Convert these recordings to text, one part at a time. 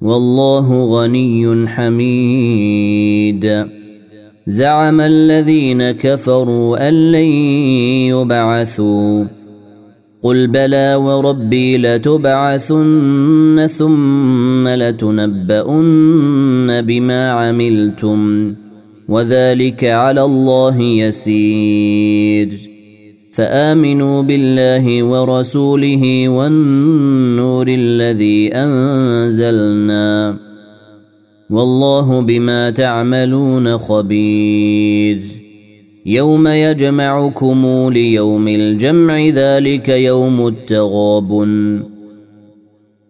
والله غني حميد. زعم الذين كفروا أن لن يبعثوا. قل بلى وربي لتبعثن ثم لتنبؤن بما عملتم. وذلك على الله يسير. فآمنوا بالله ورسوله والنور الذي أنزلنا. والله بما تعملون خبير. يوم يجمعكم ليوم الجمع ذلك يوم التغابن.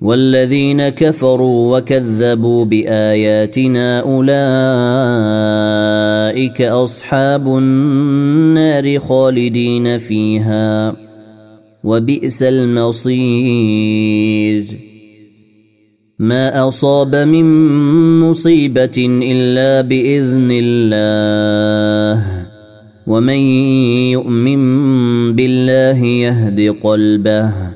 والذين كفروا وكذبوا بآياتنا أولئك أصحاب النار خالدين فيها وبئس المصير. ما أصاب من مصيبة إلا بإذن الله ومن يؤمن بالله يهد قلبه.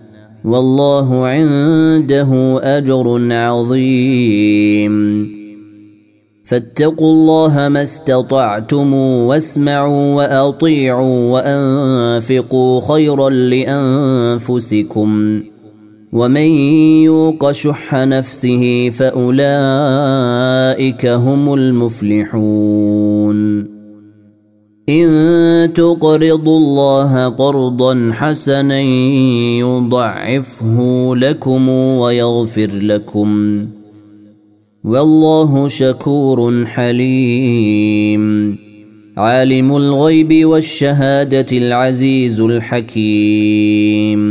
والله عنده أجر عظيم. فاتقوا الله ما استطعتم واسمعوا وأطيعوا وأنفقوا خيرا لأنفسكم. ومن يوق شح نفسه فأولئك هم المفلحون. إن تقرضوا الله قرضا حسنا يضعفه لكم ويغفر لكم والله شكور حليم. عالم الغيب والشهادة العزيز الحكيم.